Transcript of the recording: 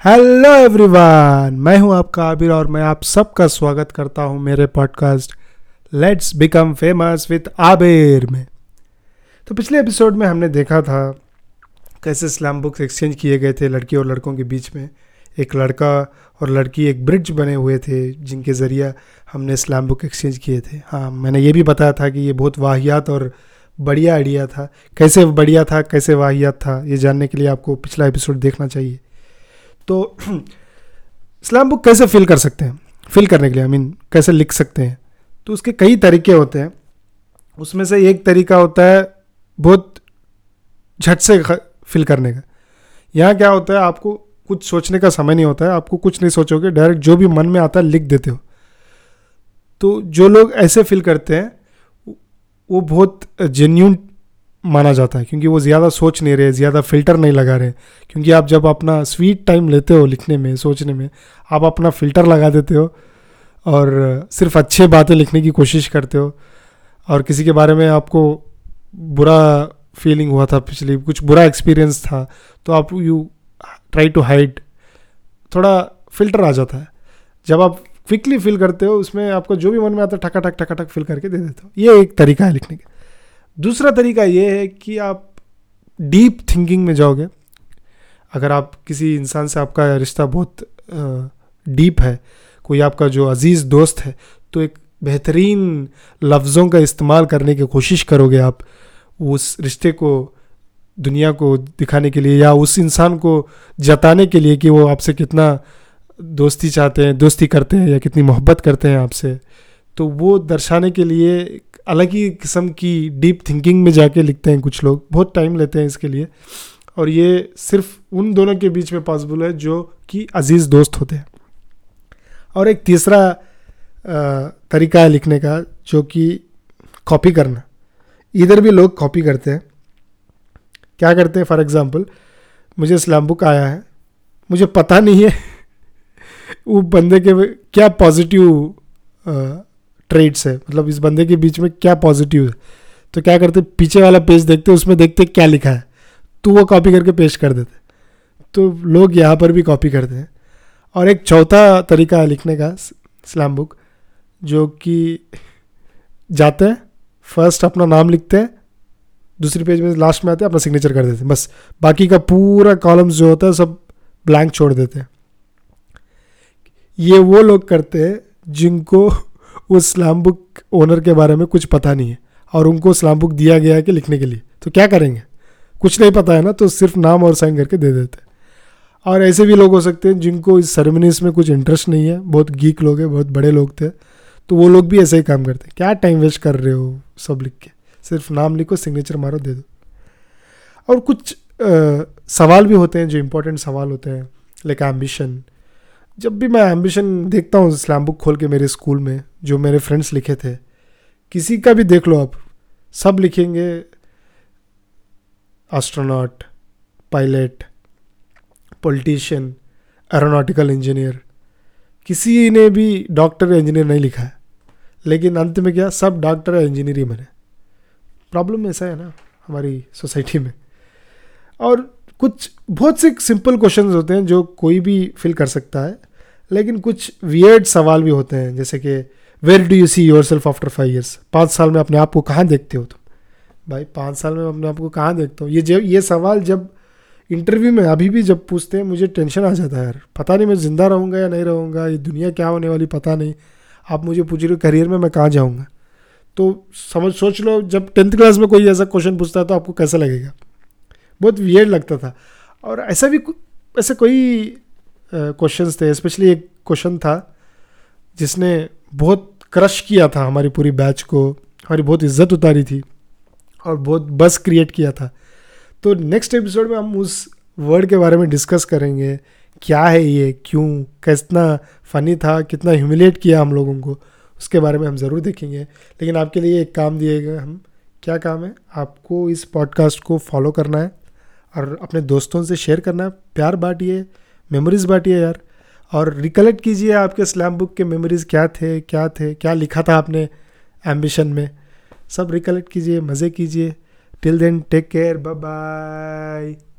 Hello everyone मैं हूँ आपका आबिर और मैं आप सबका स्वागत करता हूँ मेरे podcast let's become famous with Abir में। तो पिछले एपिसोड में हमने देखा था कैसे स्लैम बुक्स एक्सचेंज किए गए थे लड़की और लड़कों के बीच में। एक लड़का और लड़की एक ब्रिज बने हुए थे जिनके ज़रिए हमने स्लैम बुक एक्सचेंज किए थे। हाँ मैंने ये भी बताया था कि ये बहुत वाहियात और बढ़िया आइडिया था। कैसे बढ़िया था, कैसे वाहियात था, ये जानने के लिए आपको पिछला एपिसोड देखना चाहिए। तो स्लैम बुक कैसे फिल कर सकते हैं? फिल करने के लिए आई I मीन mean, कैसे लिख सकते हैं? तो उसके कई तरीके होते हैं। उसमें से एक तरीका होता है बहुत झट से फिल करने का। यहाँ क्या होता है आपको कुछ सोचने का समय नहीं होता है। आपको कुछ नहीं सोचोगे डायरेक्ट जो भी मन में आता है लिख देते हो। तो जो लोग ऐसे फिल करते हैं वो बहुत जेन्यून माना जाता है क्योंकि वो ज़्यादा सोच नहीं रहे ज़्यादा फ़िल्टर नहीं लगा रहे। क्योंकि आप जब अपना स्वीट टाइम लेते हो लिखने में सोचने में आप अपना फ़िल्टर लगा देते हो और सिर्फ़ अच्छे बातें लिखने की कोशिश करते हो। और किसी के बारे में आपको बुरा फीलिंग हुआ था पिछली कुछ बुरा एक्सपीरियंस था तो आप यू ट्राई टू हाइड थोड़ा फ़िल्टर आ जाता है। जब आप क्विकली फिल करते हो उसमें आपको जो भी मन में आता है ठका ठक ठका ठक फिल करके दे देते हो। ये एक तरीका है लिखने का। दूसरा तरीका ये है कि आप डीप थिंकिंग में जाओगे। अगर आप किसी इंसान से आपका रिश्ता बहुत डीप है, कोई आपका जो अज़ीज़ दोस्त है तो एक बेहतरीन लफ्ज़ों का इस्तेमाल करने की कोशिश करोगे आप, उस रिश्ते को, दुनिया को दिखाने के लिए या उस इंसान को जताने के लिए कि वो आपसे कितना दोस्ती चाहते हैं, दोस्ती करते हैं या कितनी मोहब्बत करते हैं आपसे तो वो दर्शाने के लिए अलग ही किस्म की डीप थिंकिंग में जाके लिखते हैं कुछ लोग। बहुत टाइम लेते हैं इसके लिए। और ये सिर्फ़ उन दोनों के बीच में पॉसिबल है जो कि अज़ीज़ दोस्त होते हैं। और एक तीसरा तरीका है लिखने का, जो कि कॉपी करना। इधर भी लोग कॉपी करते हैं। क्या करते हैं? फॉर एग्ज़ाम्पल मुझे स्लैम बुक आया है। मुझे पता नहीं है वो बंदे के क्या पॉजिटिव ट्रेड्स है। मतलब इस बंदे के बीच में क्या पॉजिटिव है। तो क्या करते, पीछे वाला पेज देखते, उसमें देखते क्या लिखा है। तो वो कॉपी करके पेश कर देते। तो लोग यहाँ पर भी कॉपी करते हैं। और एक चौथा तरीका है लिखने का स्लैम बुक जो कि जाते हैं फ़र्स्ट अपना नाम लिखते हैं, दूसरी पेज में लास्ट में आते हैं, अपना सिग्नेचर कर देते हैं। बस, बाकी का पूरा कॉलम्स जो होता है, सब ब्लैंक छोड़ देते हैं। ये वो लोग करते हैं, जिनको उस स्लैम बुक ओनर के बारे में कुछ पता नहीं है और उनको स्लैम बुक दिया गया है कि लिखने के लिए। तो क्या करेंगे? कुछ नहीं पता है ना तो सिर्फ़ नाम और साइन करके दे देते हैं। और ऐसे भी लोग हो सकते हैं जिनको इस सेरेमनीज में कुछ इंटरेस्ट नहीं है। बहुत गीक लोग हैं बहुत बड़े लोग थे। तो वो लोग भी ऐसे ही काम करते हैं। क्या टाइम वेस्ट कर रहे हो सब लिख के? सिर्फ़ नाम लिखो सिग्नेचर मारो दे दो। और कुछ आ, सवाल भी होते हैं जो इम्पोर्टेंट सवाल होते हैं। लाइक एम्बिशन जब भी मैं एम्बिशन देखता हूँ स्लैम बुक खोल के मेरे स्कूल में जो मेरे फ्रेंड्स लिखे थे, किसी का भी देख लो आप, सब लिखेंगे astronaut pilot politician aeronautical engineer किसी ने भी डॉक्टर इंजीनियर नहीं लिखा है। लेकिन अंत में क्या, सब डॉक्टर या इंजीनियर ही बने। प्रॉब्लम ऐसा है ना, हमारी सोसाइटी में। और कुछ, बहुत से सिंपल क्वेश्चंस होते हैं जो कोई भी फिल कर सकता है, लेकिन कुछ वियर्ड सवाल भी होते हैं, जैसे कि where do you see yourself after five years पाँच साल में अपने आप को कहाँ देखते हो तुम? भाई, पाँच साल में अपने आप को कहाँ देखता हूँ? ये जब, ये सवाल जब इंटरव्यू में अभी भी जब पूछते हैं, मुझे टेंशन आ जाता है यार। पता नहीं मैं ज़िंदा रहूँगा या नहीं रहूँगा, ये दुनिया क्या होने वाली पता नहीं। आप मुझे पूछ रहे हो करियर में मैं कहाँ जाऊँगा? तो समझ, सोच लो, जब टेंथ क्लास में कोई ऐसा क्वेश्चन पूछता है तो आपको कैसा लगेगा? बहुत वियर्ड लगता था। और ऐसा भी ऐसे कोई क्वेश्चंस थे स्पेशली एक क्वेश्चन था, जिसने बहुत क्रश किया था हमारी पूरी बैच को, हमारी बहुत इज़्ज़त उतारी थी और बहुत बस क्रिएट किया था। तो नेक्स्ट एपिसोड में हम उस वर्ड के बारे में डिस्कस करेंगे, क्या है ये, क्यों, कितना फ़नी था, कितना ह्यूमिलेट किया हम लोगों को, उसके बारे में हम ज़रूर देखेंगे। लेकिन आपके लिए एक काम दिएगा हम, क्या काम है, आपको इस पॉडकास्ट को फॉलो करना है और अपने दोस्तों से शेयर करना है। प्यार बांटिए मेमोरीज बांटिए यार। और रिकलेक्ट कीजिए आपके स्लैम बुक के मेमोरीज क्या थे क्या थे, क्या लिखा था आपने एम्बिशन में। सब रिकलेक्ट कीजिए, मज़े कीजिए। Till then take care bye bye